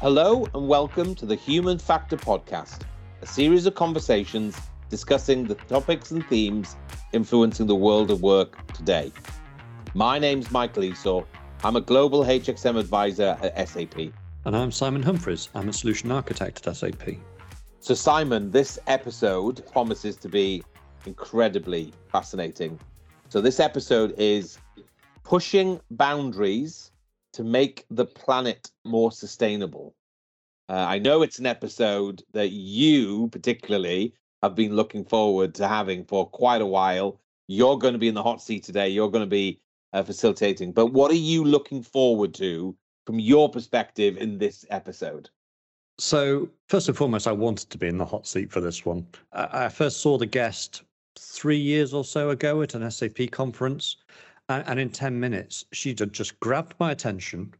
Hello and welcome to the Human Factor Podcast, a series of conversations discussing the topics and themes influencing the world of work today. My name's Michael Esau. I'm a global HXM advisor at SAP. And I'm Simon Humphries. I'm a solution architect at SAP. So, Simon, this episode promises to be incredibly fascinating. So, this episode is pushing boundaries to make the planet more sustainable. Uh, I know it's an episode that you particularly have been looking forward to having for quite a while. You're going to be in the hot seat today. You're going to be uh, facilitating. But what are you looking forward to from your perspective in this episode? So, first and foremost, I wanted to be in the hot seat for this one. I first saw the guest three years or so ago at an SAP conference. And in 10 minutes, she'd just grabbed my attention.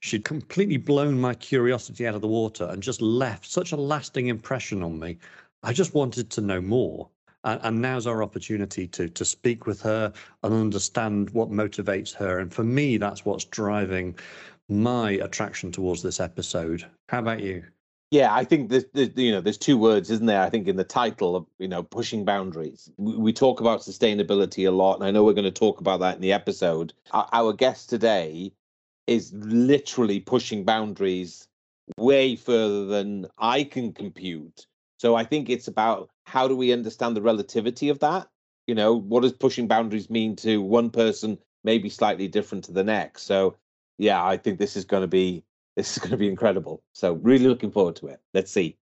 She'd completely blown my curiosity out of the water and just left such a lasting impression on me. I just wanted to know more. And, and now's our opportunity to to speak with her and understand what motivates her. And for me, that's what's driving my attraction towards this episode. How about you? Yeah, I think there's, there's, you know there's two words, isn't there? I think in the title of you know pushing boundaries. We, talk about sustainability a lot, and I know we're going to talk about that in the episode. Our, our guest today is literally pushing boundaries way further than I can compute. So I think it's about how do we understand the relativity of that? You know, what does pushing boundaries mean to one person, maybe slightly different to the next? So yeah, I think this is going to be this is going to be incredible. So, really looking forward to it. Let's see.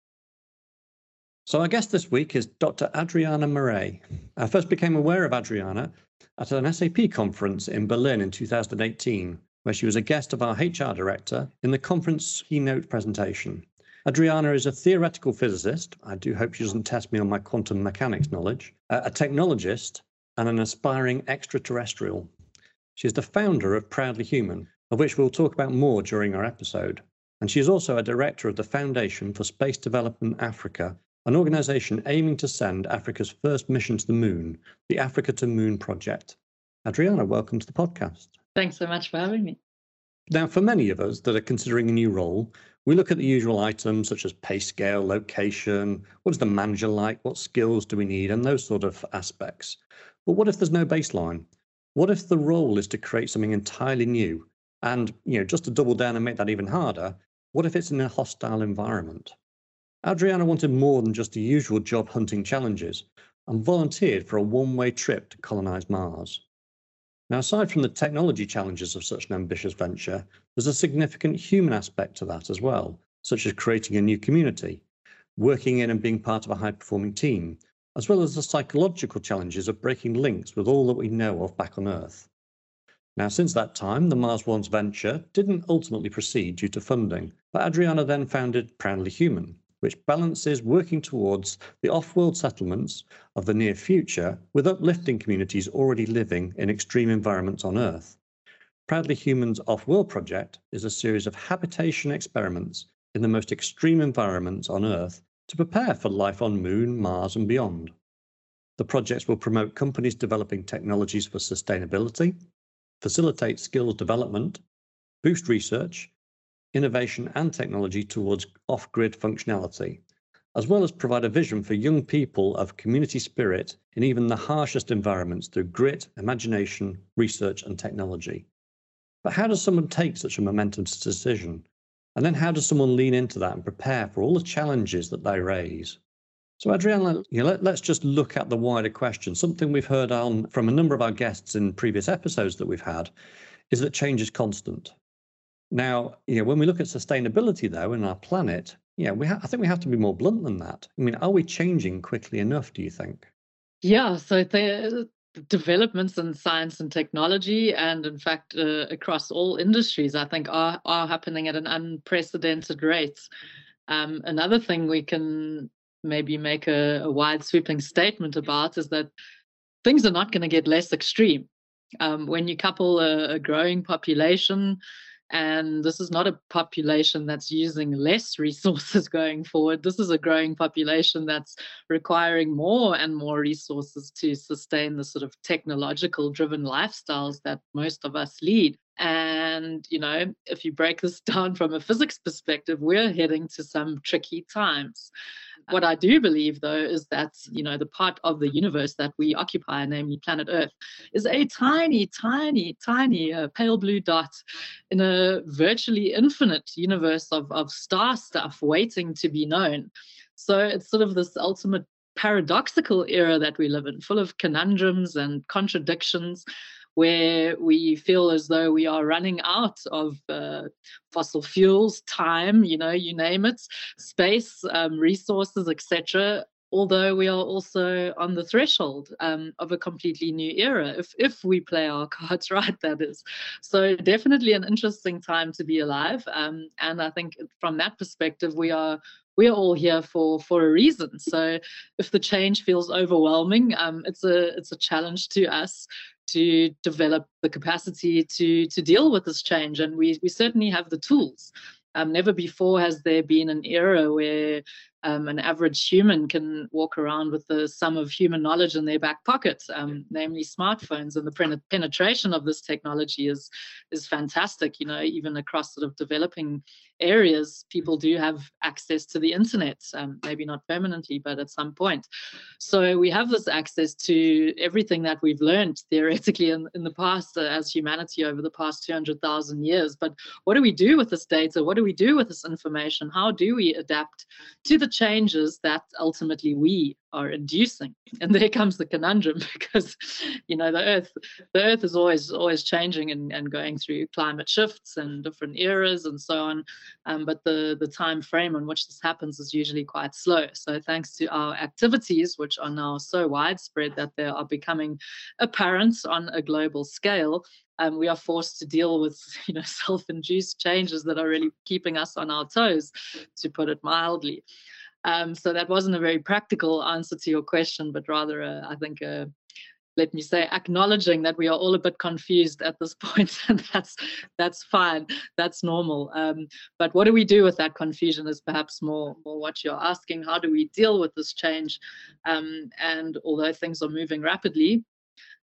So, our guest this week is Dr. Adriana Marais. I first became aware of Adriana at an SAP conference in Berlin in 2018, where she was a guest of our HR director in the conference keynote presentation. Adriana is a theoretical physicist. I do hope she doesn't test me on my quantum mechanics knowledge, a technologist, and an aspiring extraterrestrial. She is the founder of Proudly Human, of which we'll talk about more during our episode. And she is also a director of the Foundation for Space Development Africa, an organization aiming to send Africa's first mission to the moon, the Africa to Moon Project. Adriana, welcome to the podcast. Thanks so much for having me. Now, for many of us that are considering a new role, we look at the usual items such as pay scale, location, what is the manager like, what skills do we need, and those sort of aspects. But what if there's no baseline? What if the role is to create something entirely new and you know, just to double down and make that even harder, what if it's in a hostile environment? Adriana wanted more than just the usual job hunting challenges and volunteered for a one way trip to colonize Mars. Now, aside from the technology challenges of such an ambitious venture, there's a significant human aspect to that as well, such as creating a new community, working in and being part of a high performing team, as well as the psychological challenges of breaking links with all that we know of back on Earth. Now, since that time, the Mars One's venture didn't ultimately proceed due to funding, but Adriana then founded Proudly Human, which balances working towards the off world settlements of the near future with uplifting communities already living in extreme environments on Earth. Proudly Human's Off World project is a series of habitation experiments in the most extreme environments on Earth to prepare for life on Moon, Mars, and beyond. The projects will promote companies developing technologies for sustainability, facilitate skills development, boost research, innovation, and technology towards off grid functionality, as well as provide a vision for young people of community spirit in even the harshest environments through grit, imagination, research, and technology. But how does someone take such a momentous decision? And then how does someone lean into that and prepare for all the challenges that they raise? So, Adriana, you know, let, us just look at the wider question. Something we've heard on from a number of our guests in previous episodes that we've had is that change is constant. Now, you know, when we look at sustainability, though, in our planet, yeah, we ha- I think we have to be more blunt than that. I mean, are we changing quickly enough? Do you think? Yeah. So the developments in science and technology, and in fact, uh, across all industries, I think are are happening at an unprecedented rate. Um, another thing we can maybe make a, a wide sweeping statement about is that things are not going to get less extreme. Um, when you couple a, a, growing population, and this is not a population that's using less resources going forward, this is a growing population that's requiring more and more resources to sustain the sort of technological driven lifestyles that most of us lead. And, you know, if you break this down from a physics perspective, we're heading to some tricky times. What I do believe, though, is that, you know, the part of the universe that we occupy, namely planet Earth, is a tiny, tiny, tiny uh, pale blue dot in a virtually infinite universe of, of star stuff waiting to be known. So it's sort of this ultimate paradoxical era that we live in, full of conundrums and contradictions where we feel as though we are running out of uh, fossil fuels, time, you know, you name it, space, um, resources, etc. Although we are also on the threshold um, of a completely new era, if if we play our cards right, that is. So definitely an interesting time to be alive, um, and I think from that perspective, we are we're all here for for a reason. So if the change feels overwhelming, um, it's a it's a challenge to us to develop the capacity to to deal with this change and we we certainly have the tools. Um, never before has there been an era where um, an average human can walk around with the sum of human knowledge in their back pocket, um, namely smartphones. And the penetration of this technology is is fantastic. You know, even across sort of developing areas, people do have access to the internet. Um, maybe not permanently, but at some point. So we have this access to everything that we've learned theoretically in, in the past uh, as humanity over the past 200,000 years. But what do we do with this data? What do we do with this information? How do we adapt to the changes that ultimately we are inducing. And there comes the conundrum because you know the earth the earth is always always changing and, and going through climate shifts and different eras and so on. Um, but the the time frame on which this happens is usually quite slow. So thanks to our activities which are now so widespread that they are becoming apparent on a global scale um, we are forced to deal with you know self-induced changes that are really keeping us on our toes to put it mildly um, so that wasn't a very practical answer to your question, but rather, a, I think, a, let me say, acknowledging that we are all a bit confused at this point, and that's that's fine, that's normal. Um, but what do we do with that confusion? Is perhaps more more what you're asking. How do we deal with this change? Um, and although things are moving rapidly,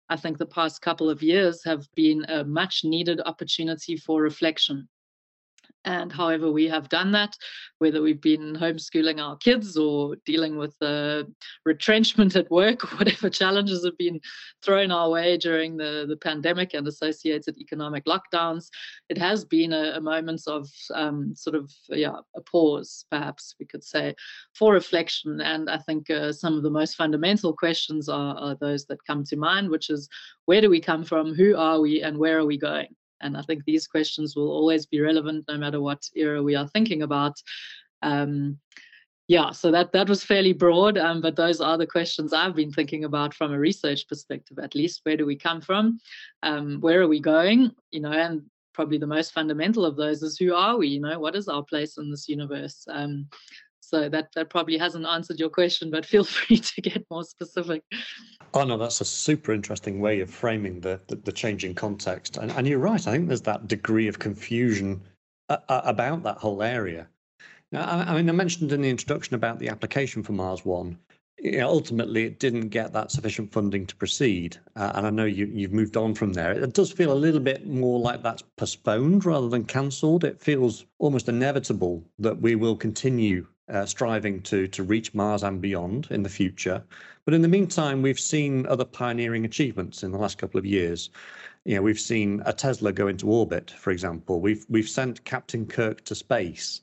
I think the past couple of years have been a much needed opportunity for reflection and however we have done that, whether we've been homeschooling our kids or dealing with the retrenchment at work or whatever challenges have been thrown our way during the, the pandemic and associated economic lockdowns, it has been a, a moment of um, sort of, yeah, a pause, perhaps we could say, for reflection. And I think uh, some of the most fundamental questions are, are those that come to mind, which is where do we come from, who are we, and where are we going? And I think these questions will always be relevant no matter what era we are thinking about. Um, yeah, so that that was fairly broad, um, but those are the questions I've been thinking about from a research perspective, at least. Where do we come from? Um, where are we going? You know, and probably the most fundamental of those is who are we? You know, what is our place in this universe? Um, so that that probably hasn't answered your question, but feel free to get more specific. Oh no, that's a super interesting way of framing the the, the changing context, and and you're right. I think there's that degree of confusion uh, about that whole area. Now, I, I, mean, I mentioned in the introduction about the application for Mars One. You know, ultimately, it didn't get that sufficient funding to proceed, uh, and I know you you've moved on from there. It does feel a little bit more like that's postponed rather than cancelled. It feels almost inevitable that we will continue uh, striving to to reach Mars and beyond in the future. But in the meantime, we've seen other pioneering achievements in the last couple of years. You know, we've seen a Tesla go into orbit, for example. We've we've sent Captain Kirk to space.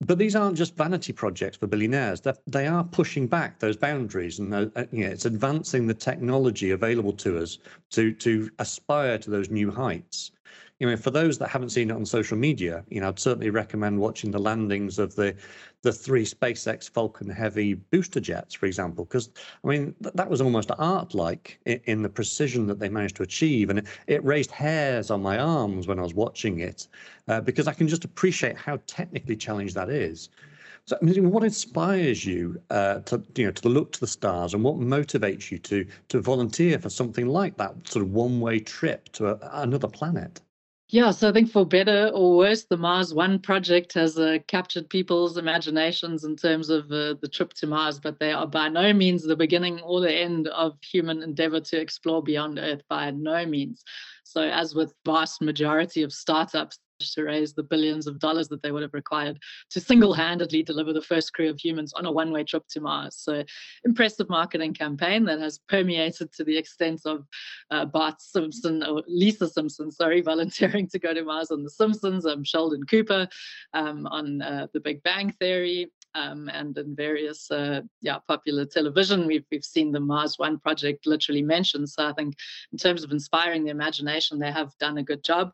But these aren't just vanity projects for billionaires. They're, they are pushing back those boundaries, and uh, you know, it's advancing the technology available to us to to aspire to those new heights you know, for those that haven't seen it on social media, you know, I'd certainly recommend watching the landings of the the three SpaceX Falcon Heavy booster jets, for example, because I mean th- that was almost art-like in, in, the precision that they managed to achieve, and it, it, raised hairs on my arms when I was watching it, uh, because I can just appreciate how technically challenged that is. So, I mean, what inspires you uh, to you know to look to the stars, and what motivates you to to volunteer for something like that sort of one-way trip to a, another planet? Yeah, so I think for better or worse, the Mars One project has uh, captured people's imaginations in terms of uh, the trip to Mars, but they are by no means the beginning or the end of human endeavor to explore beyond Earth, by no means. So, as with vast majority of startups, to raise the billions of dollars that they would have required to single-handedly deliver the first crew of humans on a one-way trip to Mars. So impressive marketing campaign that has permeated to the extent of uh, Bart Simpson or Lisa Simpson, sorry, volunteering to go to Mars on The Simpsons, um, Sheldon Cooper um, on uh, The Big Bang Theory, um, and in various uh, yeah popular television. We've we've seen the Mars One project literally mentioned. So I think in terms of inspiring the imagination, they have done a good job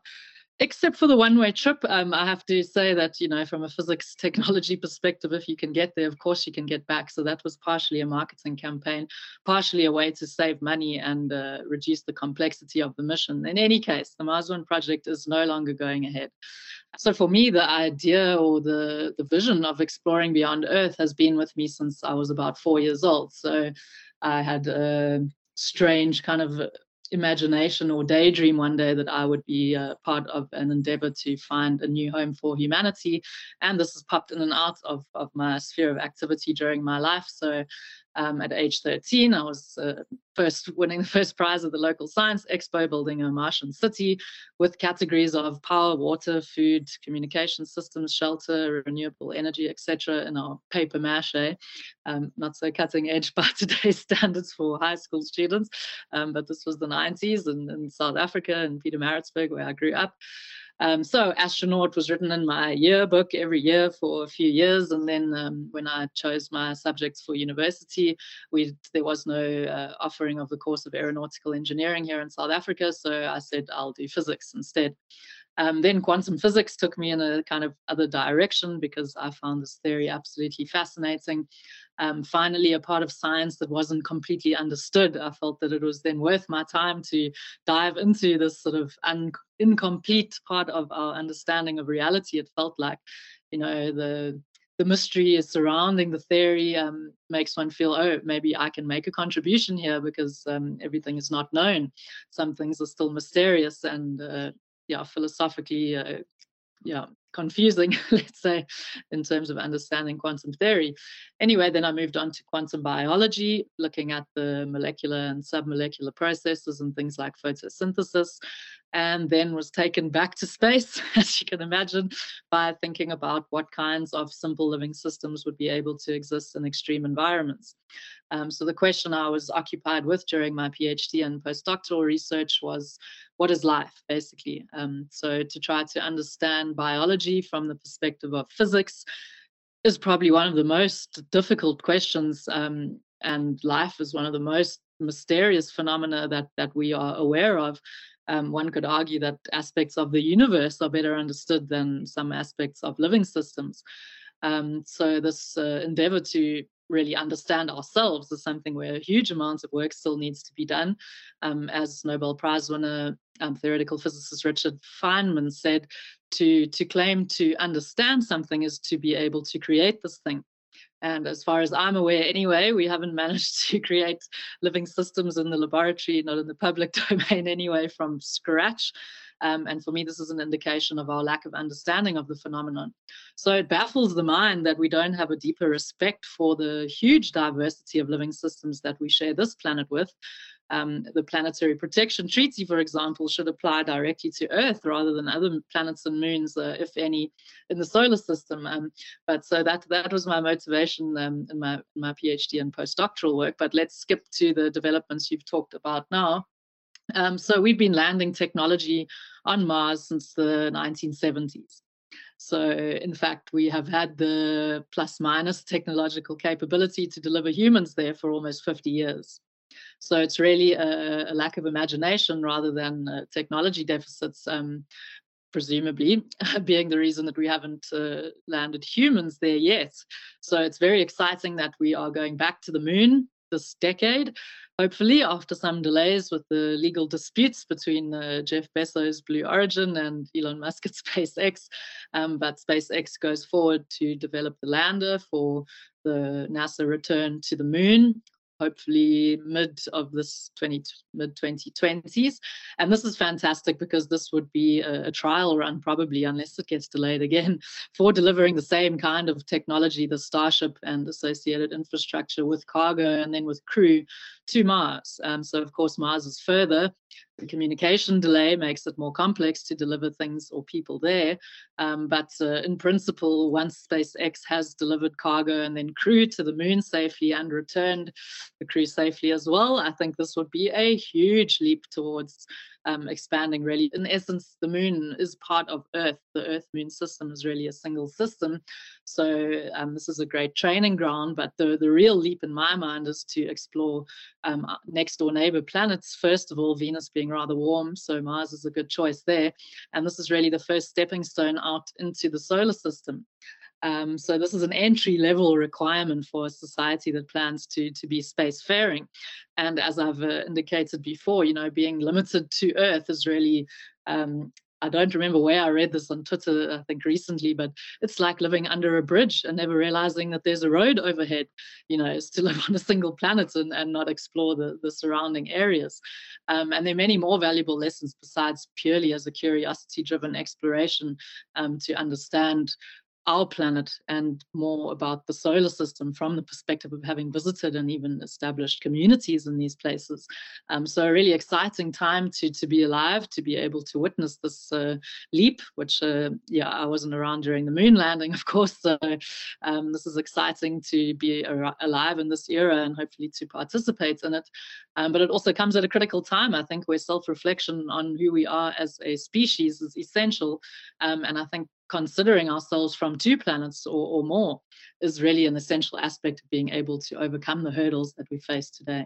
except for the one-way trip um, i have to say that you know from a physics technology perspective if you can get there of course you can get back. So that was partially a marketing campaign partially a way to save money and uh, reduce the complexity of the mission. In any case the mars one project is no longer going ahead. So for me the idea or the the vision of exploring beyond earth has been with me since i was about four years old. So i had a strange kind of imagination or daydream one day that I would be uh, part of an endeavor to find a new home for humanity. And this has popped in and out of, of my sphere of activity during my life. So um, at age 13. I was uh, first winning the first prize at the local science expo, building a Martian city with categories of power, water, food, communication systems, shelter, renewable energy, etc. in our paper mache. Um, not so cutting edge by today's standards for high school students, um, but this was the 90s in, in South Africa in Pietermaritzburg where I grew up. Um, so astronaut was written in my yearbook every year for a few years, and then um, when I chose my subjects for university, we there was no uh, offering of the course of aeronautical engineering here in South Africa, so I said I'll do physics instead. Um, then quantum physics took me in a kind of other direction because I found this theory absolutely fascinating. Um, finally, a part of science that wasn't completely understood. I felt that it was then worth my time to dive into this sort of un- incomplete part of our understanding of reality. It felt like, you know, the the mystery is surrounding the theory um, makes one feel, oh, maybe I can make a contribution here because um, everything is not known. Some things are still mysterious, and uh, yeah, philosophically, uh, yeah, confusing, let's say, in terms of understanding quantum theory. Anyway, then I moved on to quantum biology, looking at the molecular and submolecular processes and things like photosynthesis, and then was taken back to space, as you can imagine, by thinking about what kinds of simple living systems would be able to exist in extreme environments. Um, so the question I was occupied with during my PhD and postdoctoral research was, what is life, basically? Um, so to try to understand biology from the perspective of physics is probably one of the most difficult questions. Um, and life is one of the most mysterious phenomena that that we are aware of. Um, one could argue that aspects of the universe are better understood than some aspects of living systems. Um, so this uh, endeavor to really understand ourselves is something where huge amounts of work still needs to be done. Um, as Nobel Prize winner, um, theoretical physicist Richard Feynman said, to, to claim to understand something is to be able to create this thing. And as far as I'm aware, anyway, we haven't managed to create living systems in the laboratory, not in the public domain anyway, from scratch. Um, and for me, this is an indication of our lack of understanding of the phenomenon. So it baffles the mind that we don't have a deeper respect for the huge diversity of living systems that we share this planet with. Um, the Planetary Protection Treaty, for example, should apply directly to Earth rather than other planets and moons, uh, if any, in the solar system. Um, but so that that was my motivation um, in my my PhD and postdoctoral work. But let's skip to the developments you've talked about now. Um, so we've been landing technology on Mars since the 1970s. So, in fact, we have had the plus minus technological capability to deliver humans there for almost 50 years. So, it's really a, a lack of imagination rather than uh, technology deficits, um, presumably, being the reason that we haven't uh, landed humans there yet. So, it's very exciting that we are going back to the moon this decade hopefully after some delays with the legal disputes between uh, Jeff Bezos' Blue Origin and Elon Musk at SpaceX. Um, but SpaceX goes forward to develop the lander for the NASA return to the moon hopefully mid of this 20 mid 2020s and this is fantastic because this would be a, a, trial run probably unless it gets delayed again for delivering the same kind of technology the starship and associated infrastructure with cargo and then with crew to Mars. Um, so, of course, Mars is further. The communication delay makes it more complex to deliver things or people there. Um, but uh, in principle, once SpaceX has delivered cargo and then crew to the moon safely and returned the crew safely as well, I think this would be a huge leap towards um, expanding really. In essence, the moon is part of Earth. The Earth moon system is really a single system. So um, this is a great training ground. But the, the real leap in my mind is to explore um, uh, next door neighbor planets. First of all, Venus being rather warm. So Mars is a good choice there. And this is really the first stepping stone out into the solar system. Um, so this is an entry level requirement for a society that plans to to be spacefaring. And as I've uh, indicated before, you know, being limited to Earth is really um, I don't remember where I read this on Twitter, I think recently, but it's like living under a bridge and never realizing that there's a road overhead, you know, is to live on a single planet and, and not explore the, the surrounding areas. Um, and there are many more valuable lessons besides purely as a curiosity driven exploration um, to understand our planet and more about the solar system from the perspective of having visited and even established communities in these places. Um, so a really exciting time to to be alive, to be able to witness this uh, leap, which uh, yeah, I wasn't around during the moon landing, of course. So um, this is exciting to be ar- alive in this era and hopefully to participate in it. Um, but it also comes at a critical time, I think, where self-reflection on who we are as a species is essential. Um, and I think considering ourselves from two planets or, or more is really an essential aspect of being able to overcome the hurdles that we face today.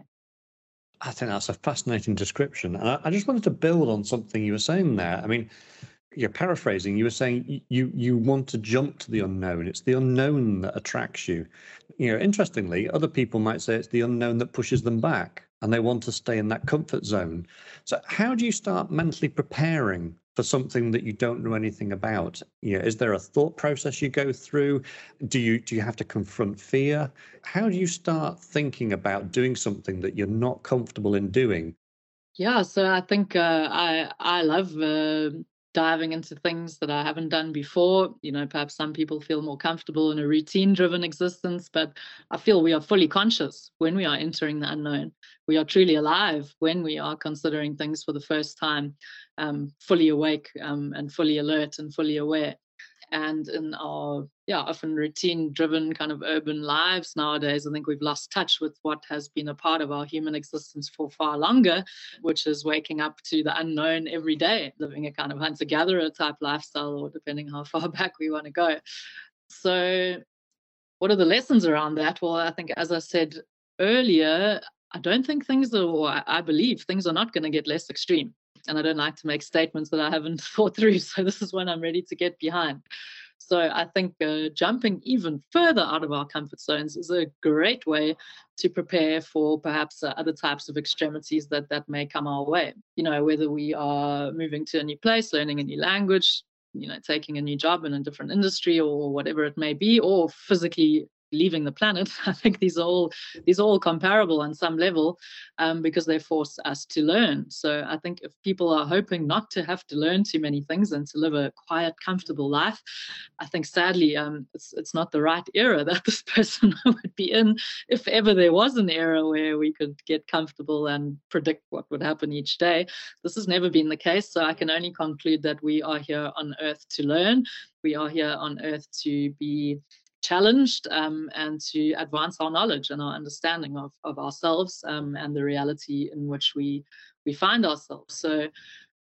I think that's a fascinating description. And I, I, just wanted to build on something you were saying there. I mean, you're paraphrasing. You were saying you you want to jump to the unknown. It's the unknown that attracts you. You know, interestingly, other people might say it's the unknown that pushes them back, and they want to stay in that comfort zone. So, how do you start mentally preparing for something that you don't know anything about. You know is there a thought process you go through? Do you do you have to confront fear? How do you start thinking about doing something that you're not comfortable in doing? Yeah so i think uh, i i love uh, diving into things that I haven't done before. You know, perhaps some people feel more comfortable in a routine driven existence, but I feel we are fully conscious when we are entering the unknown. We are truly alive when we are considering things for the first time, um, fully awake um, and fully alert and fully aware and in our yeah often routine driven kind of urban lives nowadays i think we've lost touch with what has been a part of our human existence for far longer which is waking up to the unknown every day living a kind of hunter gatherer type lifestyle or depending how far back we want to go. So what are the lessons around that? Well i think as i said earlier i don't think things are or i believe things are not going to get less extreme and I don't like to make statements that I haven't thought through. So this is when I'm ready to get behind. So I think uh, jumping even further out of our comfort zones is a great way to prepare for perhaps uh, other types of extremities that that may come our way. You know, whether we are moving to a new place, learning a new language, you know, taking a new job in a different industry or whatever it may be, or physically leaving the planet. I think these are all these are all comparable on some level um, because they force us to learn. So I think if people are hoping not to have to learn too many things and to live a quiet, comfortable life, I think sadly um, it's it's not the right era that this person would be in. If ever there was an era where we could get comfortable and predict what would happen each day, this has never been the case. So I can only conclude that we are here on Earth to learn. We are here on Earth to be challenged um, and to advance our knowledge and our understanding of, of ourselves um, and the reality in which we we find ourselves. So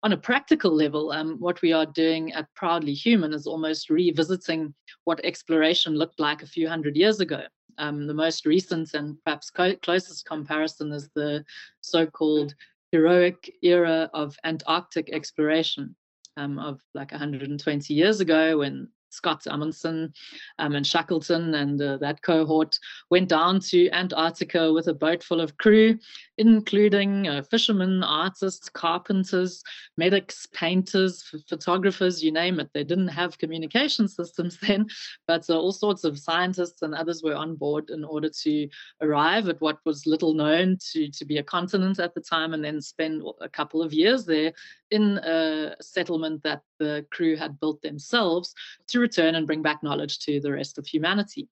on a practical level, um, what we are doing at Proudly Human is almost revisiting what exploration looked like a few hundred years ago. Um, the most recent and perhaps co- closest comparison is the so-called heroic era of Antarctic exploration. Um, of like 120 years ago when Scott Amundsen um, and Shackleton and uh, that cohort went down to Antarctica with a boat full of crew, including uh, fishermen, artists, carpenters, medics, painters, photographers, you name it. They didn't have communication systems then, but uh, all sorts of scientists and others were on board in order to arrive at what was little known to, to be a continent at the time and then spend a couple of years there in a settlement that the crew had built themselves to return and bring back knowledge to the rest of humanity.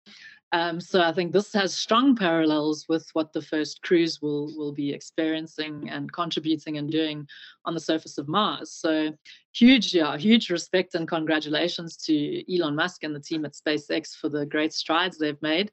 Um, so I think this has strong parallels with what the first crews will will be experiencing and contributing and doing on the surface of Mars. So huge, yeah, huge respect and congratulations to Elon Musk and the team at SpaceX for the great strides they've made.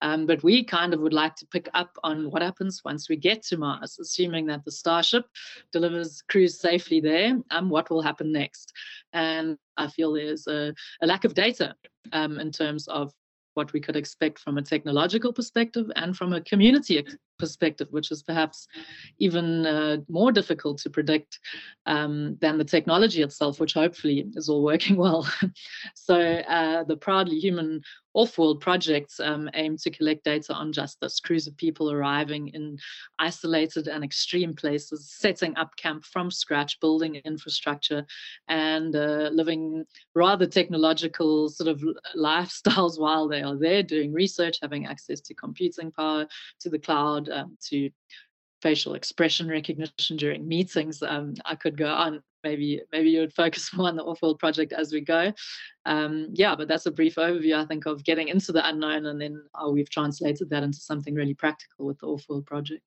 Um, but we kind of would like to pick up on what happens once we get to Mars, assuming that the Starship delivers crews safely there. Um, what will happen next? And I feel there's a, a lack of data um, in terms of what we could expect from a technological perspective and from a community perspective, which is perhaps even uh, more difficult to predict um, than the technology itself, which hopefully is all working well. so uh, the Proudly Human off-world projects um, aim to collect data on just this crews of people arriving in isolated and extreme places, setting up camp from scratch, building infrastructure, and uh, living rather technological sort of lifestyles while they are there, doing research, having access to computing power, to the cloud, um, to facial expression recognition during meetings. Um, I could go on. Maybe maybe you would focus more on the off-world project as we go. Um, yeah, but that's a brief overview, I think, of getting into the unknown, and then how we've translated that into something really practical with the off-world project.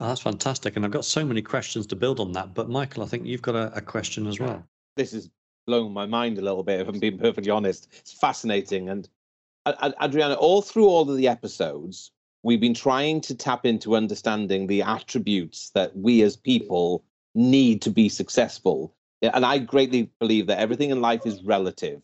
Oh, that's fantastic, and I've got so many questions to build on that. But Michael, I think you've got a, a question as well. This is blowing my mind a little bit, if I'm being perfectly honest. It's fascinating, and Adriana, all through all of the episodes, we've been trying to tap into understanding the attributes that we as people need to be successful. And I greatly believe that everything in life is relative.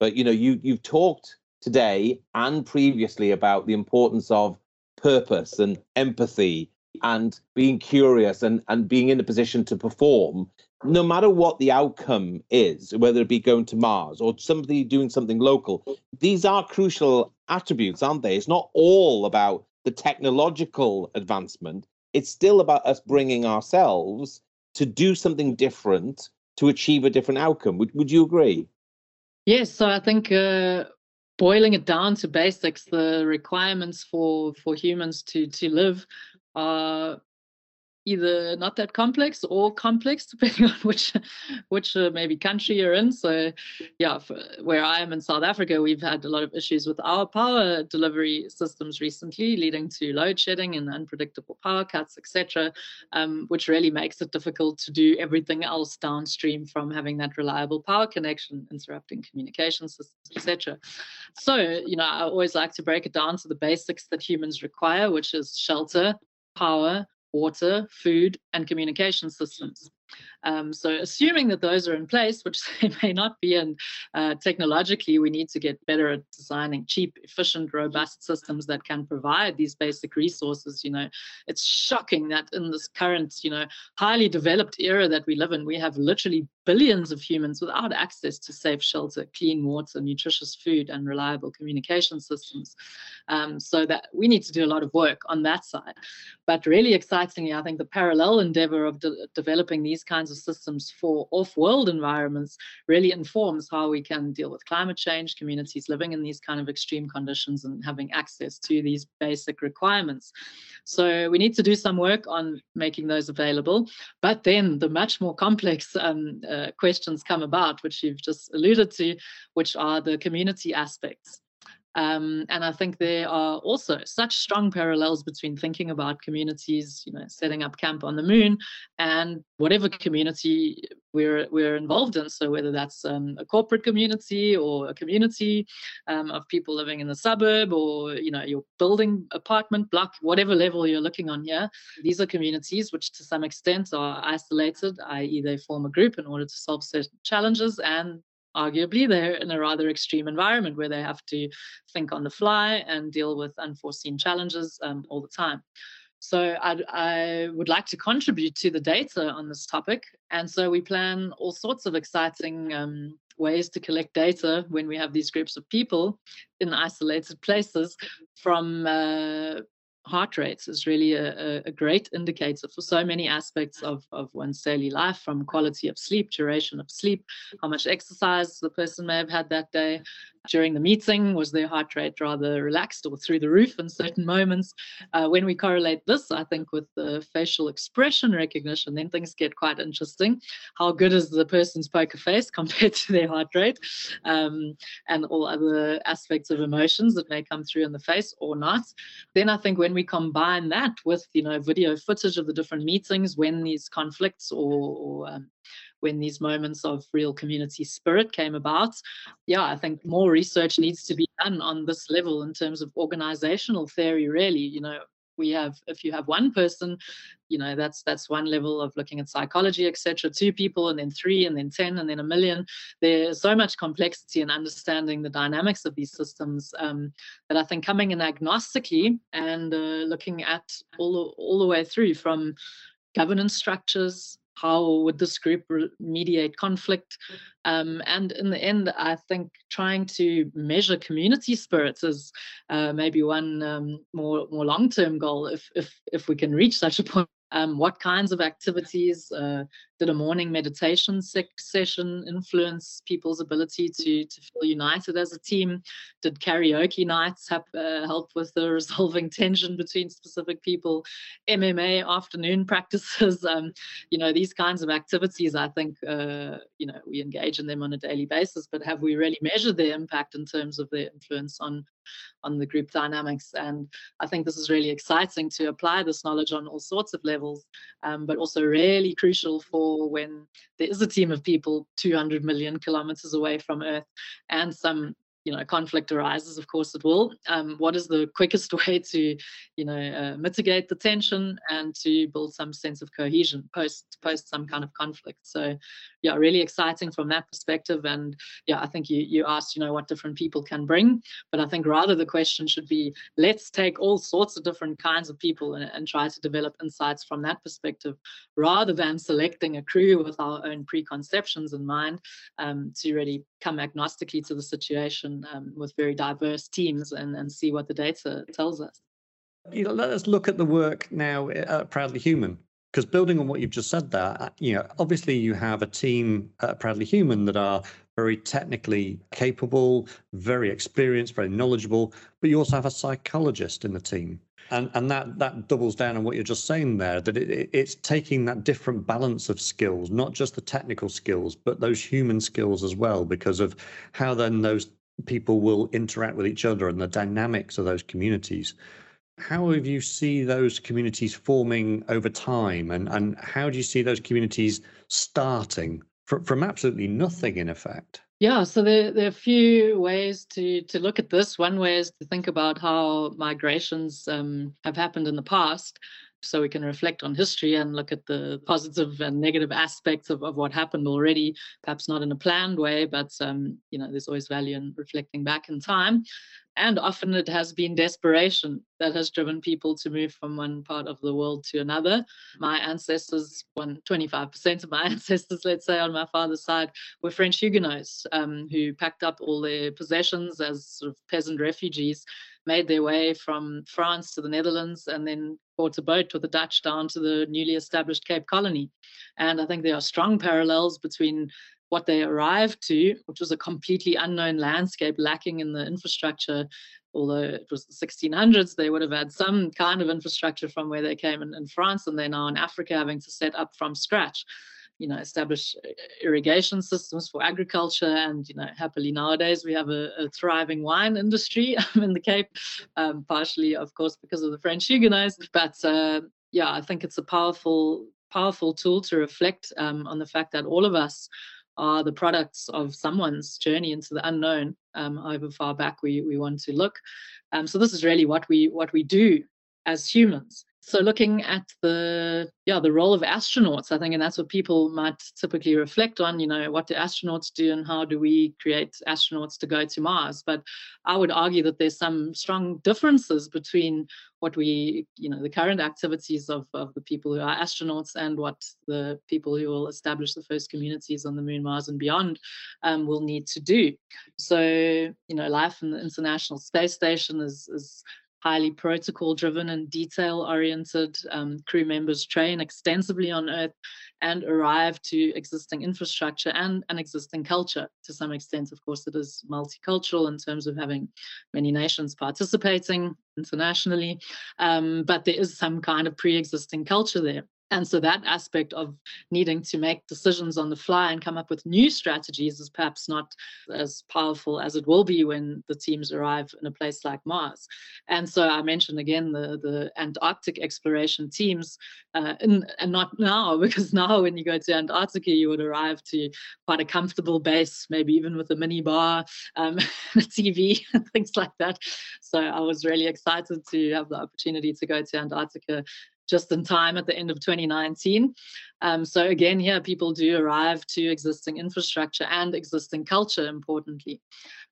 But you know, you you've talked today and previously about the importance of purpose and empathy and being curious and, and being in a position to perform, no matter what the outcome is, whether it be going to Mars or somebody doing something local, these are crucial attributes, aren't they? It's not all about the technological advancement. It's still about us bringing ourselves to do something different to achieve a different outcome. Would, would you agree? Yes. So I think uh, boiling it down to basics, the requirements for for humans to to live are either not that complex or complex depending on which which uh, maybe country you're in. So yeah for, where i am in south africa we've had a lot of issues with our power delivery systems recently leading to load shedding and unpredictable power cuts etc um, which really makes it difficult to do everything else downstream from having that reliable power connection interrupting communication systems etc so you know i always like to break it down to the basics that humans require which is shelter power water, food, and communication systems. Um, so, assuming that those are in place, which they may not be, and uh, technologically, we need to get better at designing cheap, efficient, robust systems that can provide these basic resources. You know, it's shocking that in this current, you know, highly developed era that we live in, we have literally billions of humans without access to safe shelter, clean water, nutritious food, and reliable communication systems. Um, so that we need to do a lot of work on that side. But really excitingly, I think the parallel endeavor of de- developing these kinds of systems for off-world environments really informs how we can deal with climate change, communities living in these kind of extreme conditions and having access to these basic requirements. So we need to do some work on making those available. But then the much more complex um, Uh, questions come about, which you've just alluded to, which are the community aspects. Um, and I think there are also such strong parallels between thinking about communities, you know, setting up camp on the moon, and whatever community we're we're involved in. So whether that's um, a corporate community or a community um, of people living in the suburb, or you know, your building apartment block, whatever level you're looking on here, these are communities which, to some extent, are isolated, i.e., they form a group in order to solve certain challenges, and arguably they're in a rather extreme environment where they have to think on the fly and deal with unforeseen challenges um, all the time. So I'd, I would like to contribute to the data on this topic. And so we plan all sorts of exciting um, ways to collect data when we have these groups of people in isolated places from uh, heart rates is really a, a, great indicator for so many aspects of, of one's daily life from quality of sleep, duration of sleep, how much exercise the person may have had that day, during the meeting? Was their heart rate rather relaxed or through the roof in certain moments? Uh, when we correlate this, I think, with the facial expression recognition, then things get quite interesting. How good is the person's poker face compared to their heart rate um, and all other aspects of emotions that may come through in the face or not? Then I think when we combine that with, you know, video footage of the different meetings, when these conflicts or, or um, when these moments of real community spirit came about. Yeah, I think more research needs to be done on this level in terms of organizational theory, really. You know, we have if you have one person you know that's that's one level of looking at psychology etc two people and then three and then 10 and then a million there's so much complexity in understanding the dynamics of these systems um, that i think coming in agnostically and uh, looking at all all the way through from governance structures how would this group mediate conflict? Um, and in the end i think trying to measure community spirits is uh, maybe one um, more more long-term goal if if if we can reach such a point um, what kinds of activities uh, did a morning meditation session influence people's ability to, to feel united as a team? Did karaoke nights have, uh, help with the resolving tension between specific people? MMA afternoon practices, um, you know, these kinds of activities, I think, uh, you know, we engage in them on a daily basis, but have we really measured their impact in terms of their influence on on the group dynamics. And I think this is really exciting to apply this knowledge on all sorts of levels, um, but also really crucial for when there is a team of people 200 million kilometers away from Earth and some you know conflict arises of course it will. Um, what is the quickest way to you know uh, mitigate the tension and to build some sense of cohesion post post some kind of conflict? So yeah really exciting from that perspective. And yeah i think you you asked you know what different people can bring. But i think rather the question should be let's take all sorts of different kinds of people and, and try to develop insights from that perspective rather than selecting a crew with our own preconceptions in mind um, to really come agnostically to the situation um, with very diverse teams and, and see what the data tells us. You know, let us look at the work now at Proudly Human, because building on what you've just said there, uh, you know, obviously you have a team at Proudly Human that are very technically capable, very experienced, very knowledgeable, but you also have a psychologist in the team and and that that doubles down on what you're just saying there that it, it's taking that different balance of skills not just the technical skills but those human skills as well because of how then those people will interact with each other and the dynamics of those communities. How have you see those communities forming over time? And and how do you see those communities starting? From, from absolutely nothing in effect. Yeah, so there, there are a few ways to, to look at this. One way is to think about how migrations um, have happened in the past so we can reflect on history and look at the positive and negative aspects of, of what happened already perhaps not in a planned way but um, you know there's always value in reflecting back in time and often it has been desperation that has driven people to move from one part of the world to another. My ancestors, one, 25% of my ancestors, let's say, on my father's side, were French Huguenots um, who packed up all their possessions as sort of peasant refugees, made their way from France to the Netherlands, and then bought a boat with the Dutch down to the newly established Cape Colony. And I think there are strong parallels between what they arrived to, which was a completely unknown landscape lacking in the infrastructure. Although it was the 1600s, they would have had some kind of infrastructure from where they came in, in France, and they're now in Africa having to set up from scratch you know establish uh, irrigation systems for agriculture. And you know happily nowadays we have a, a thriving wine industry in the cape um, partially of course because of the french huguenots. But uh, yeah i think it's a powerful powerful tool to reflect um, on the fact that all of us are the products of someone's journey into the unknown, um, however far back we, we want to look. Um, so this is really what we what we do as humans so looking at the yeah the role of astronauts i think and that's what people might typically reflect on you know what do astronauts do and how do we create astronauts to go to mars? But i would argue that there's some strong differences between what we you know the current activities of, of the people who are astronauts and what the people who will establish the first communities on the moon mars and beyond um, will need to do. So you know life in the international space station is is highly protocol driven and detail oriented. Um, crew members train extensively on Earth and arrive to existing infrastructure and an existing culture. To some extent, of course, it is multicultural in terms of having many nations participating internationally, um, but there is some kind of pre existing culture there. And so that aspect of needing to make decisions on the fly and come up with new strategies is perhaps not as powerful as it will be when the teams arrive in a place like Mars. And so I mentioned again the, the Antarctic exploration teams, uh, in, and not now, because now when you go to Antarctica, you would arrive to quite a comfortable base, maybe even with a mini bar, um, a TV, things like that. So I was really excited to have the opportunity to go to Antarctica just in time at the end of 2019. Um, so again, here people do arrive to existing infrastructure and existing culture, importantly.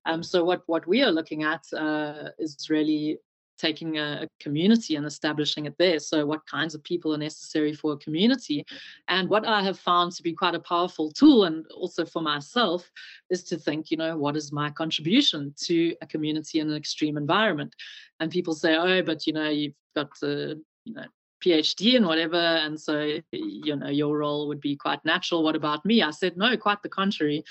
Um, so what what we are looking at uh, is really taking a, a, community and establishing it there. So, what kinds of people are necessary for a community? And what I have found to be quite a powerful tool, and also for myself, is to think, you know, what is my contribution to a community in an extreme environment? And people say, oh, but you know, you've got to, you know, PhD and whatever. And so, you know, your role would be quite natural. What about me? I said, no, quite the contrary.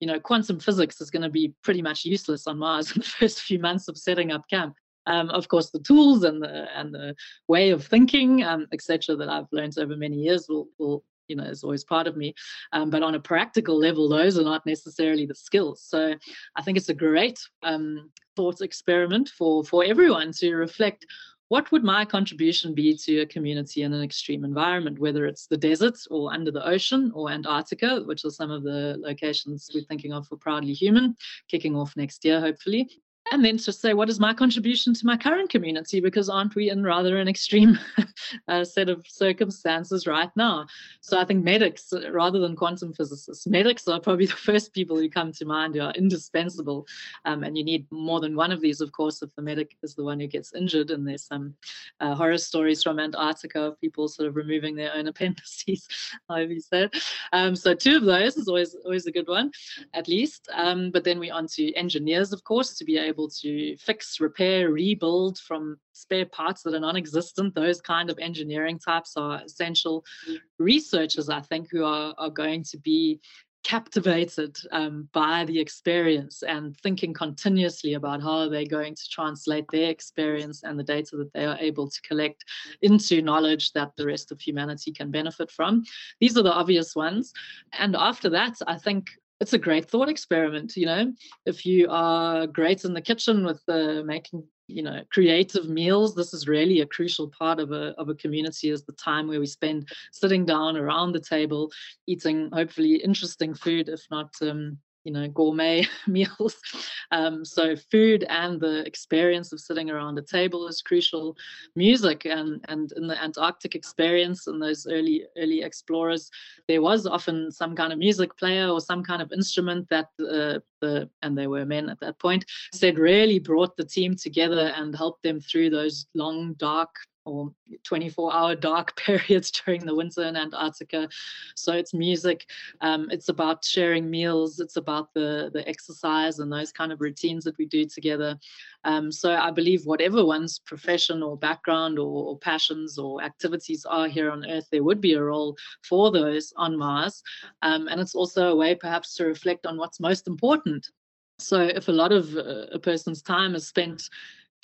You know, quantum physics is going to be pretty much useless on Mars in the first few months of setting up camp. Um, of course, the tools and the and the way of thinking, um, etc., that I've learned over many years will will you know is always part of me. Um, but on a practical level, those are not necessarily the skills. So I think it's a great um, thought experiment for for everyone to reflect what would my contribution be to a community in an extreme environment, whether it's the desert or under the ocean or Antarctica, which are some of the locations we're thinking of for Proudly Human, kicking off next year, hopefully and then to say what is my contribution to my current community? Because aren't we in rather an extreme uh, set of circumstances right now? So i think medics uh, rather than quantum physicists medics are probably the first people who come to mind who are indispensable. Um, and you need more than one of these of course if the medic is the one who gets injured. And there's some uh, horror stories from antarctica of people sort of removing their own appendices however you said. Um, so two of those is always always a good one at least. Um, but then we on to engineers of course to be able able to fix, repair, rebuild from spare parts that are non-existent. Those kind of engineering types are essential. Researchers, I think, who are, are going to be captivated um, by the experience and thinking continuously about how are they're going to translate their experience and the data that they are able to collect into knowledge that the rest of humanity can benefit from. These are the obvious ones. And after that, I think it's a great thought experiment you know? If you are great in the kitchen with uh, making you know creative meals this is really a crucial part of a of a community is the time where we spend sitting down around the table eating hopefully interesting food if not um, you know gourmet meals. Um, so food and the experience of sitting around a table is crucial. Music and and in the antarctic experience and those early early explorers there was often some kind of music player or some kind of instrument that uh, the and they were men at that point said really brought the team together and helped them through those long dark or 24 hour dark periods during the winter in Antarctica. So it's music, um, it's about sharing meals, it's about the, the exercise and those kind of routines that we do together. Um, so I believe whatever one's profession or background or, or, passions or activities are here on Earth, there would be a role for those on Mars. Um, and it's also a way perhaps to reflect on what's most important. So if a lot of uh, a person's time is spent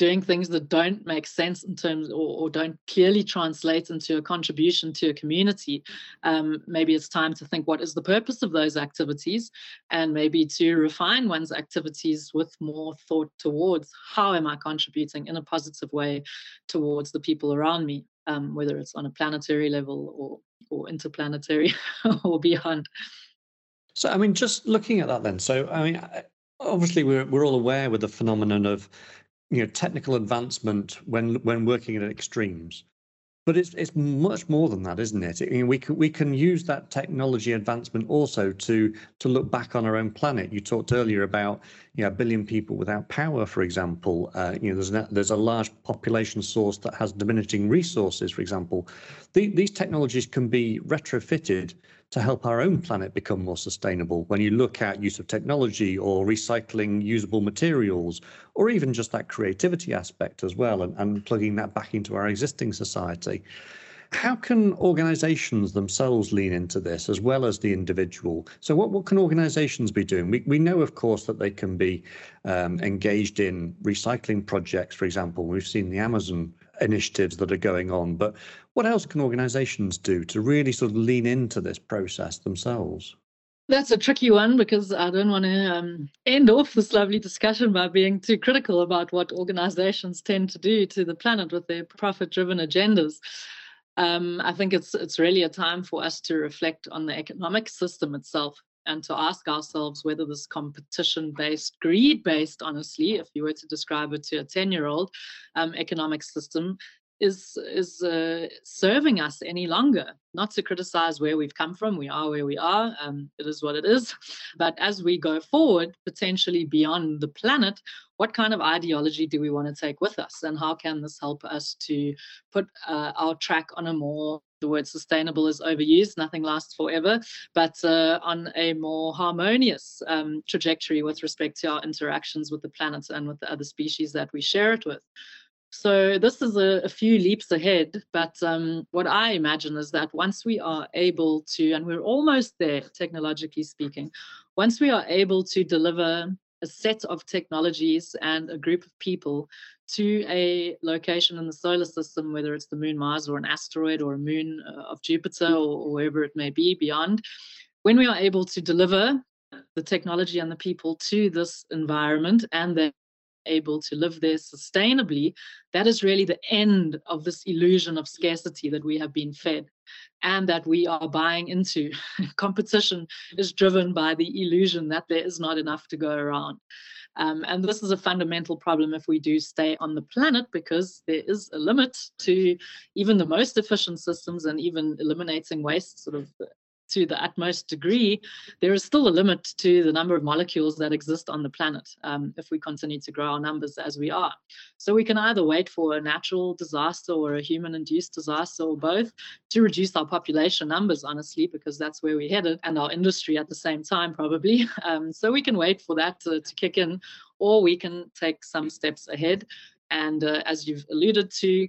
doing things that don't make sense in terms or, or don't clearly translate into a contribution to a community, um, maybe it's time to think what is the purpose of those activities? And maybe to refine one's activities with more thought towards how am I contributing in a positive way towards the people around me, um, whether it's on a planetary level or, or interplanetary or beyond. So, I mean, just looking at that then, so, I mean, obviously we're, we're all aware with the phenomenon of you know technical advancement when when working at extremes. But it's it's much more than that isn't it? I mean, we can we can use that technology advancement also to to look back on our own planet. You talked earlier about you know a billion people without power for example. Uh, you know there's a, there's a large population source that has diminishing resources for example. The, these technologies can be retrofitted to help our own planet become more sustainable when you look at use of technology or recycling usable materials or even just that creativity aspect as well and, and plugging that back into our existing society how can organizations themselves lean into this as well as the individual? So, what, what can organizations be doing? We, we know, of course, that they can be um, engaged in recycling projects, for example. We've seen the Amazon initiatives that are going on, but what else can organizations do to really sort of lean into this process themselves? That's a tricky one because I don't want to um, end off this lovely discussion by being too critical about what organizations tend to do to the planet with their profit driven agendas um, I think it's it's really a time for us to reflect on the economic system itself and to ask ourselves whether this competition-based, greed-based, honestly, if you were to describe it to a 10-year-old um, economic system, is is uh, serving us any longer. Not to criticize where we've come from, we are where we are. Um, it is what it is. But as we go forward, potentially beyond the planet, what kind of ideology do we want to take with us, and how can this help us to put uh, our track on a more the word sustainable is overused, nothing lasts forever, but uh, on a more harmonious um, trajectory with respect to our interactions with the planet and with the other species that we share it with. So this is a, a few leaps ahead, but um, what I imagine is that once we are able to, and we're almost there, technologically speaking, once we are able to deliver a set of technologies and a group of people to a location in the solar system, whether it's the moon Mars or an asteroid or a moon uh, of Jupiter or, or wherever it may be beyond, when we are able to deliver the technology and the people to this environment and then able to live there sustainably, that is really the end of this illusion of scarcity that we have been fed and that we are buying into. Competition is driven by the illusion that there is not enough to go around. Um, and this is a fundamental problem if we do stay on the planet because there is a limit to even the most efficient systems and even eliminating waste sort of to the utmost degree, there is still a limit to the number of molecules that exist on the planet um, if we continue to grow our numbers as we are. So we can either wait for a natural disaster or a human induced disaster or both to reduce our population numbers, honestly, because that's where we're headed, and our industry at the same time, probably. Um, so we can wait for that to, to kick in, or we can take some steps ahead and uh, as you've alluded to,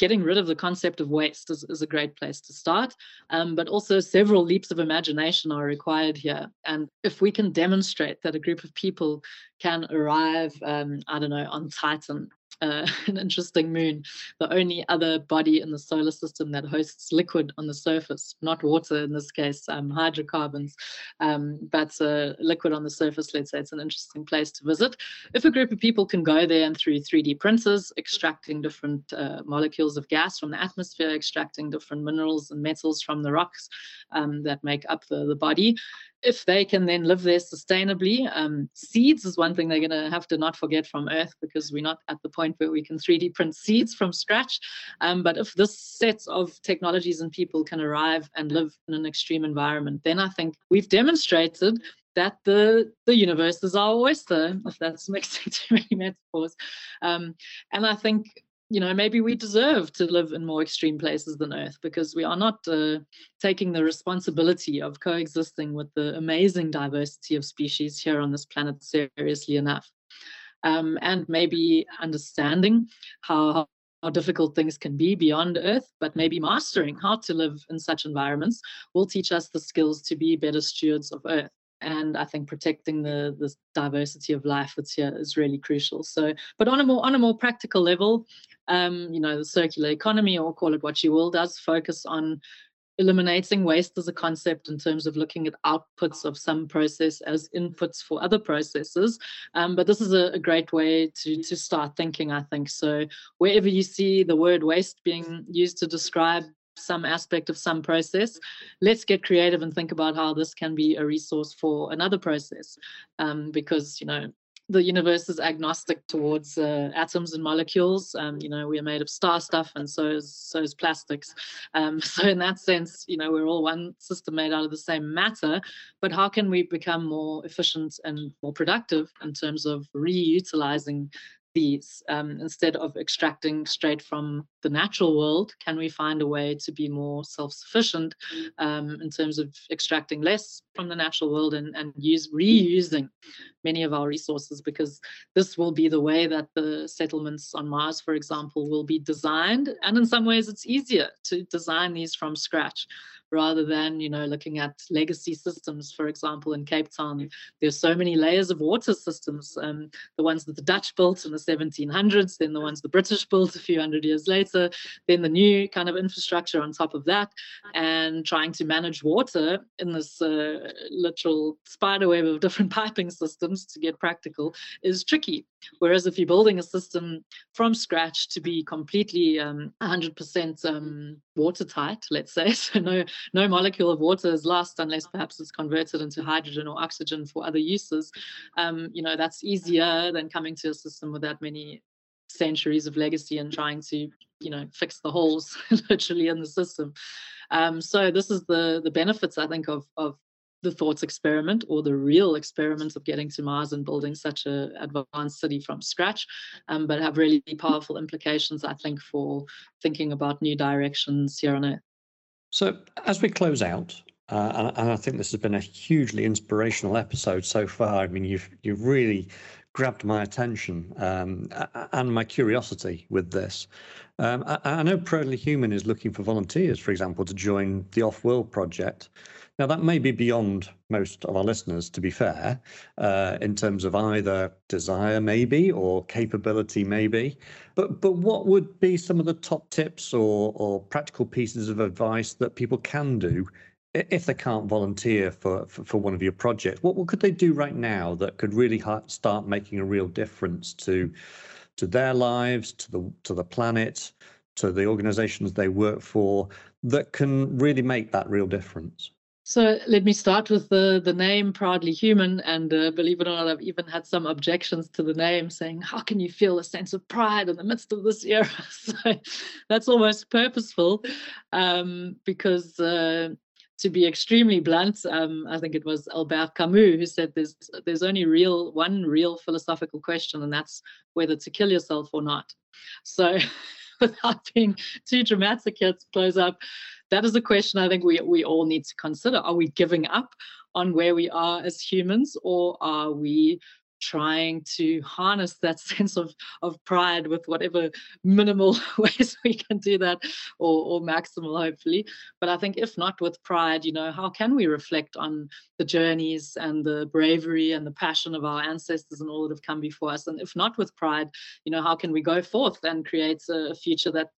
getting rid of the concept of waste is, is a great place to start. Um, but also, several leaps of imagination are required here. And if we can demonstrate that a group of people can arrive, um, I don't know, on Titan uh, an interesting moon, the only other body in the solar system that hosts liquid on the surface, not water in this case, um, hydrocarbons, um, but uh, liquid on the surface, let's say it's an interesting place to visit. If a group of people can go there and through 3D printers, extracting different uh, molecules of gas from the atmosphere, extracting different minerals and metals from the rocks um, that make up the, the body, if they can then live there sustainably, um, seeds is one thing they're going to have to not forget from Earth because we're not at the point where we can 3D print seeds from scratch. Um, but if this set of technologies and people can arrive and live in an extreme environment, then I think we've demonstrated that the the universe is our oyster, if that's mixing too many metaphors. Um, and I think you know, maybe we deserve to live in more extreme places than Earth because we are not uh, taking the responsibility of coexisting with the amazing diversity of species here on this planet seriously enough. Um, and maybe understanding how, how difficult things can be beyond Earth, but maybe mastering how to live in such environments will teach us the skills to be better stewards of Earth and I think protecting the the diversity of life that's here is really crucial. So, but on a more on a more practical level, um, you know, the circular economy, or call it what you will, does focus on eliminating waste as a concept in terms of looking at outputs of some process as inputs for other processes. Um, but this is a, a, great way to, to start thinking, I think. So wherever you see the word waste being used to describe some aspect of some process, let's get creative and think about how this can be a resource for another process. Um, because, you know, the universe is agnostic towards uh, atoms and molecules. Um, you know, we are made of star stuff, and so is so is plastics. Um, so in that sense, you know, we're all one system made out of the same matter. But how can we become more efficient and more productive in terms of reutilizing these um, instead of extracting straight from the natural world can we find a way to be more self-sufficient um, in terms of extracting less from the natural world and, and use reusing many of our resources? Because this will be the way that the settlements on mars for example will be designed and in some ways it's easier to design these from scratch rather than you know looking at legacy systems for example in cape town there's so many layers of water systems um, the ones that the dutch built in the 1700s then the ones the british built a few hundred years later then the new kind of infrastructure on top of that and trying to manage water in this uh, literal spider web of different piping systems to get practical is tricky. Whereas if you're building a system from scratch to be completely um, 100% um, watertight let's say so no no molecule of water is lost unless perhaps it's converted into hydrogen or oxygen for other uses. Um, you know, that's easier than coming to a system with that many centuries of legacy and trying to, you know, fix the holes literally in the system. Um, so this is the the benefits I think of of the thoughts experiment or the real experiment of getting to Mars and building such an advanced city from scratch, um, but have really powerful implications, I think, for thinking about new directions here on Earth. So, as we close out, uh, and, and, I think this has been a hugely inspirational episode so far. I mean, you've you've really grabbed my attention um, and my curiosity with this. Um, I, I, know Proudly Human is looking for volunteers, for example, to join the Off World project. Now, that may be beyond most of our listeners, to be fair, uh, in terms of either desire, maybe, or capability, maybe. But but what would be some of the top tips or or practical pieces of advice that people can do if they can't volunteer for, for, for, one of your projects, what, what could they do right now that could really start making a real difference to to their lives, to the to the planet, to the organizations they work for, that can really make that real difference? So let me start with the, the name Proudly Human. And uh, believe it or not, I've even had some objections to the name saying, How can you feel a sense of pride in the midst of this era? so that's almost purposeful um, because. Uh, to be extremely blunt, um, I think it was Albert Camus who said there's there's only real one real philosophical question, and that's whether to kill yourself or not. So, without being too dramatic here to close up, that is a question I think we, we all need to consider. Are we giving up on where we are as humans, or are we trying to harness that sense of, of pride with whatever minimal ways we can do that or, or maximal hopefully but i think if not with pride you know how can we reflect on the journeys and the bravery and the passion of our ancestors and all that have come before us and if not with pride you know how can we go forth and create a, future that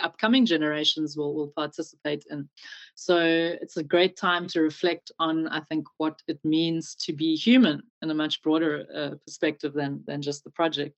upcoming generations will, will participate in. So it's a great time to reflect on, I think, what it means to be human in a much broader uh, perspective than, than just the project.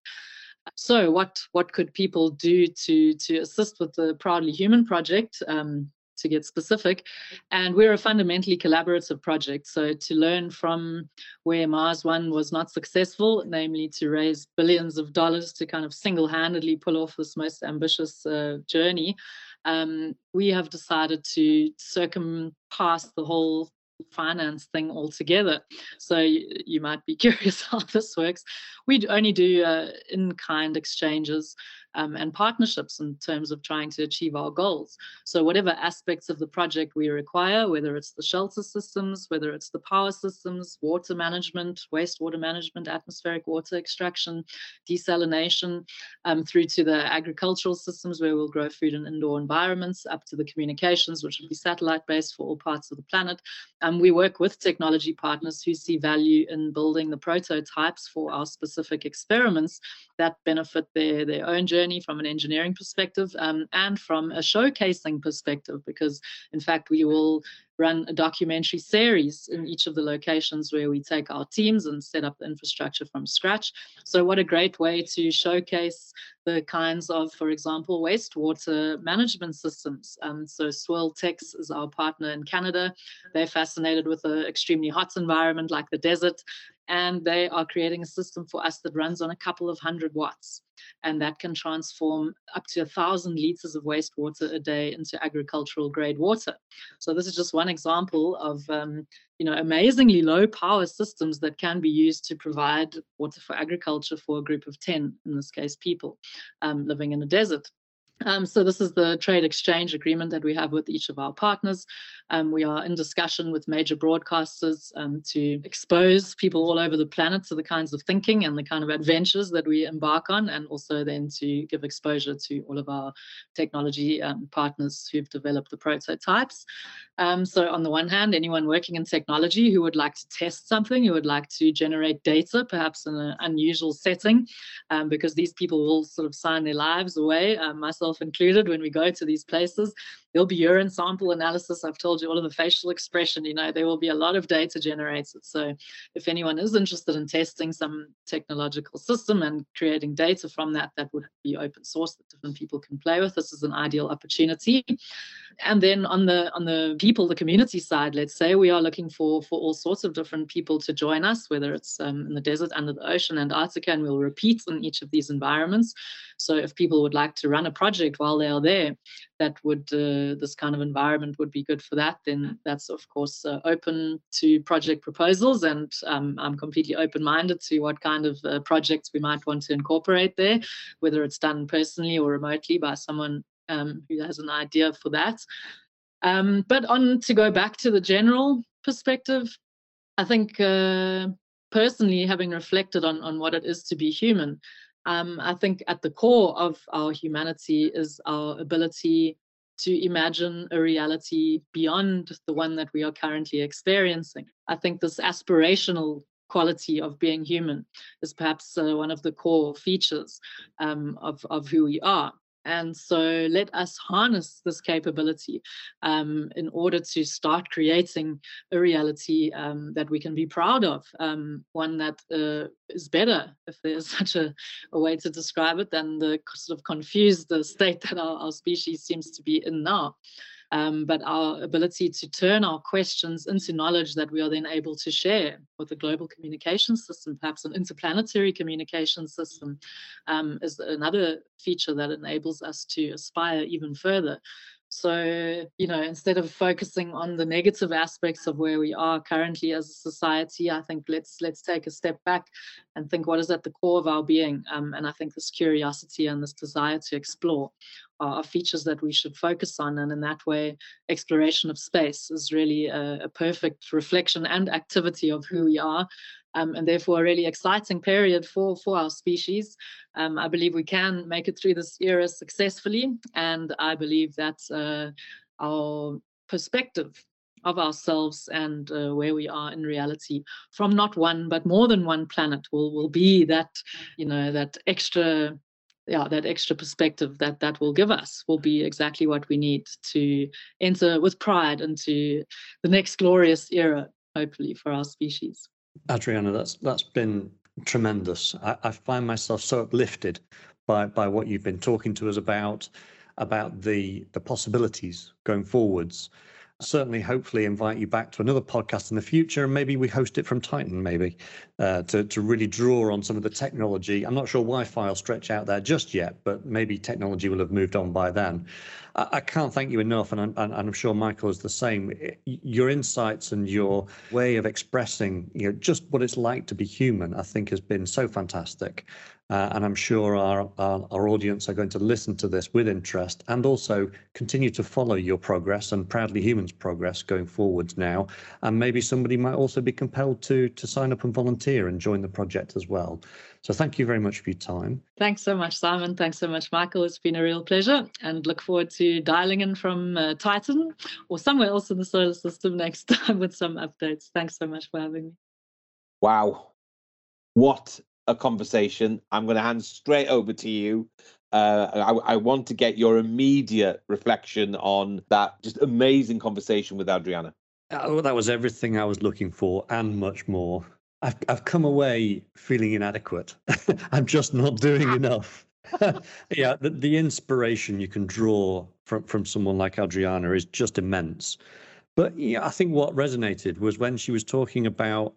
So what what could people do to to assist with the Proudly Human project? Um, to get specific. And we're a fundamentally collaborative project. So to learn from where Mars One was not successful, namely to raise billions of dollars to kind of single handedly pull off this most ambitious uh, journey, um, we have decided to circumpass the whole finance thing altogether. So you, you, might be curious how this works. We only do uh, in-kind exchanges um, and partnerships in terms of trying to achieve our goals. So whatever aspects of the project we require, whether it's the shelter systems, whether it's the power systems, water management, wastewater management, atmospheric water extraction, desalination, um, through to the agricultural systems where we'll grow food in indoor environments, up to the communications, which will be satellite based for all parts of the planet. Um, we work with technology partners who see value in building the prototypes for our specific experiments that benefit their, their own journey journey from an engineering perspective um, and from a showcasing perspective, because in fact, we will run a documentary series in each of the locations where we take our teams and set up the infrastructure from scratch. So, what a great way to showcase the kinds of, for example, wastewater management systems. Um, so, Swirltex is our partner in Canada. They're fascinated with an extremely hot environment like the desert and they are creating a system for us that runs on a couple of hundred watts and that can transform up to a thousand liters of wastewater a day into agricultural grade water. So this is just one example of um, you know amazingly low power systems that can be used to provide water for agriculture for a group of 10 in this case people um, living in a desert um, so this is the trade exchange agreement that we have with each of our partners. Um, we are in discussion with major broadcasters um, to expose people all over the planet to the kinds of thinking and the kind of adventures that we embark on, and also then to give exposure to all of our technology um, partners who've developed the prototypes. Um, so on the one hand, anyone working in technology who would like to test something, who would like to generate data, perhaps in an unusual setting, um, because these people will sort of sign their lives away, myself myself included, when we go to these places. There'll be urine sample analysis. I've told you all of the facial expression, you know, there will be a lot of data generated. So if anyone is interested in testing some technological system and creating data from that, that would be open source that different people can play with. This is an ideal opportunity. And then on the on the people, the community side, let's say we are looking for for all sorts of different people to join us, whether it's um, in the desert, under the ocean, Antarctica, and we'll repeat in each of these environments. So if people would like to run a project while they are there, that would uh, this kind of environment would be good for that then that's of course uh, open to project proposals and um, i'm completely open-minded to what kind of uh, projects we might want to incorporate there whether it's done personally or remotely by someone um, who has an idea for that. Um, but on to go back to the general perspective i think uh, personally having reflected on on what it is to be human um, I think at the core of our humanity is our ability to imagine a reality beyond the one that we are currently experiencing. I think this aspirational quality of being human is perhaps uh, one of the core features um, of, of who we are. And so let us harness this capability um, in order to start creating a reality um, that we can be proud of, um, one that uh, is better, if there's such a, a, way to describe it, than the sort of confused state that our, our species seems to be in now um, but our ability to turn our questions into knowledge that we are then able to share with a global communication system, perhaps an interplanetary communication system, um, is another feature that enables us to aspire even further. So, you know, instead of focusing on the negative aspects of where we are currently as a society, I think let's let's take a step back and think what is at the core of our being. Um, and I think this curiosity and this desire to explore are features that we should focus on. And in that way, exploration of space is really a, a perfect reflection and activity of who we are um, and therefore a really exciting period for, for our species. Um, I believe we can make it through this era successfully, and I believe that uh, our perspective of ourselves and uh, where we are in reality from not one but more than one planet will will be that you know that extra yeah that extra perspective that that will give us will be exactly what we need to enter with pride into the next glorious era hopefully for our species Adriana, that's that's been tremendous. I, I, find myself so uplifted by by what you've been talking to us about about the the possibilities going forwards certainly hopefully invite you back to another podcast in the future and maybe we host it from titan maybe uh, to, to really draw on some of the technology. I'm not sure wi-fi will stretch out there just yet but maybe technology will have moved on by then. I, I can't thank you enough and I'm, and I'm sure michael is the same. Your insights and your way of expressing you know just what it's like to be human i think has been so fantastic and I'm sure our, our, our audience are going to listen to this with interest and also continue to follow your progress and Proudly Humans progress going forwards now. And maybe somebody might also be compelled to to sign up and volunteer and join the project as well. So thank you very much for your time. Thanks so much, Simon. Thanks so much, Michael. It's been a real pleasure and look forward to dialing in from uh, Titan or somewhere else in the solar system next time with some updates. Thanks so much for having me. Wow. What a conversation. I'm going to hand straight over to you. Uh, I, I, want to get your immediate reflection on that just amazing conversation with Adriana. Oh, that was everything I was looking for and much more. I've, I've come away feeling inadequate. I'm just not doing enough. yeah, the, the inspiration you can draw from, from someone like Adriana is just immense. But yeah, I think what resonated was when she was talking about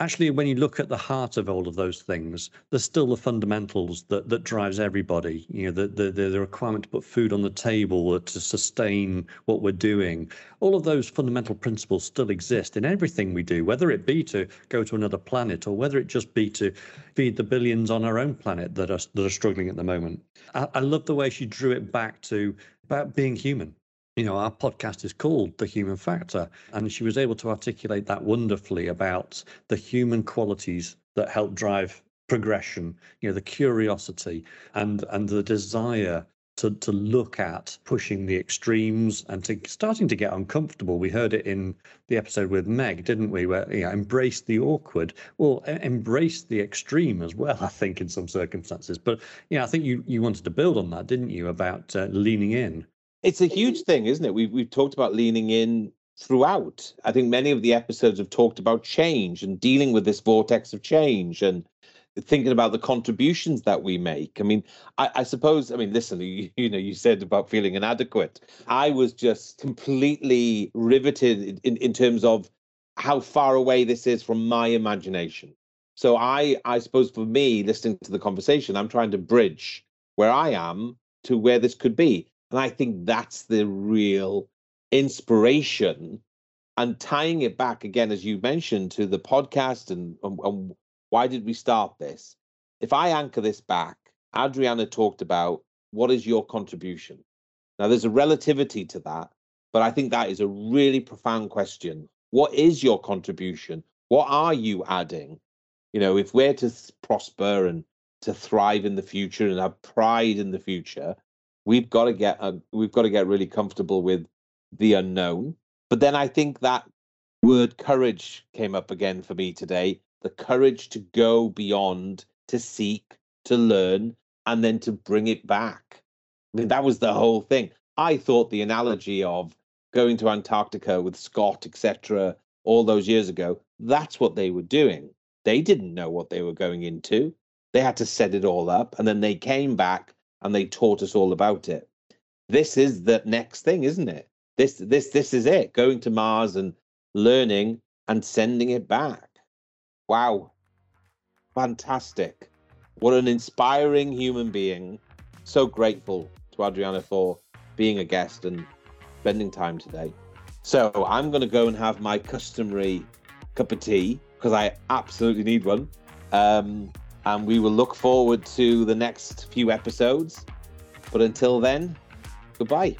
actually, when you look at the heart of all of those things, there's still the fundamentals that that drives everybody. You know, the the the requirement to put food on the table, uh, to sustain what we're doing. All of those fundamental principles still exist in everything we do, whether it be to go to another planet or whether it just be to feed the billions on our own planet that are that are struggling at the moment. I, I love the way she drew it back to about being human you know, our podcast is called The Human Factor. And she was able to articulate that wonderfully about the human qualities that help drive progression, you know, the curiosity and and the desire to, to look at pushing the extremes and to starting to get uncomfortable. We heard it in the episode with Meg, didn't we? Where you know, embrace the awkward, well, embrace the extreme as well. I think in some circumstances, but yeah, I think you you wanted to build on that, didn't you? About uh, leaning in. It's a huge thing, isn't it? We've we've talked about leaning in throughout. I think many of the episodes have talked about change and dealing with this vortex of change and thinking about the contributions that we make. I mean, I, I suppose, I mean, listen, you, you, know, you said about feeling inadequate. I was just completely riveted in, in terms of how far away this is from my imagination. So I, I suppose for me, listening to the conversation, I'm trying to bridge where I am to where this could be. And I think that's the real inspiration and tying it back again, as you mentioned, to the podcast and, and, and why did we start this? If I anchor this back, Adriana talked about what is your contribution? Now, there's a relativity to that, but I think that is a really profound question. What is your contribution? What are you adding? You know, if we're to prosper and to thrive in the future and have pride in the future, we've got to get we've got to get really comfortable with the unknown. But then I think that word courage came up again for me today. The courage to go beyond, to seek, to learn, and then to bring it back. I mean, that was the whole thing. I thought the analogy of going to Antarctica with Scott, etc., all those years ago, that's what they were doing. They didn't know what they were going into. They had to set it all up, and then they came back and they taught us all about it. This is the next thing, isn't it? This this this is it. Going to Mars and learning and sending it back. Wow. Fantastic. What an inspiring human being. So grateful to Adriana for being a guest and spending time today. So I'm going to go and have my customary cup of tea because I absolutely need one. Um, and we will look forward to the next few episodes. But until then, goodbye.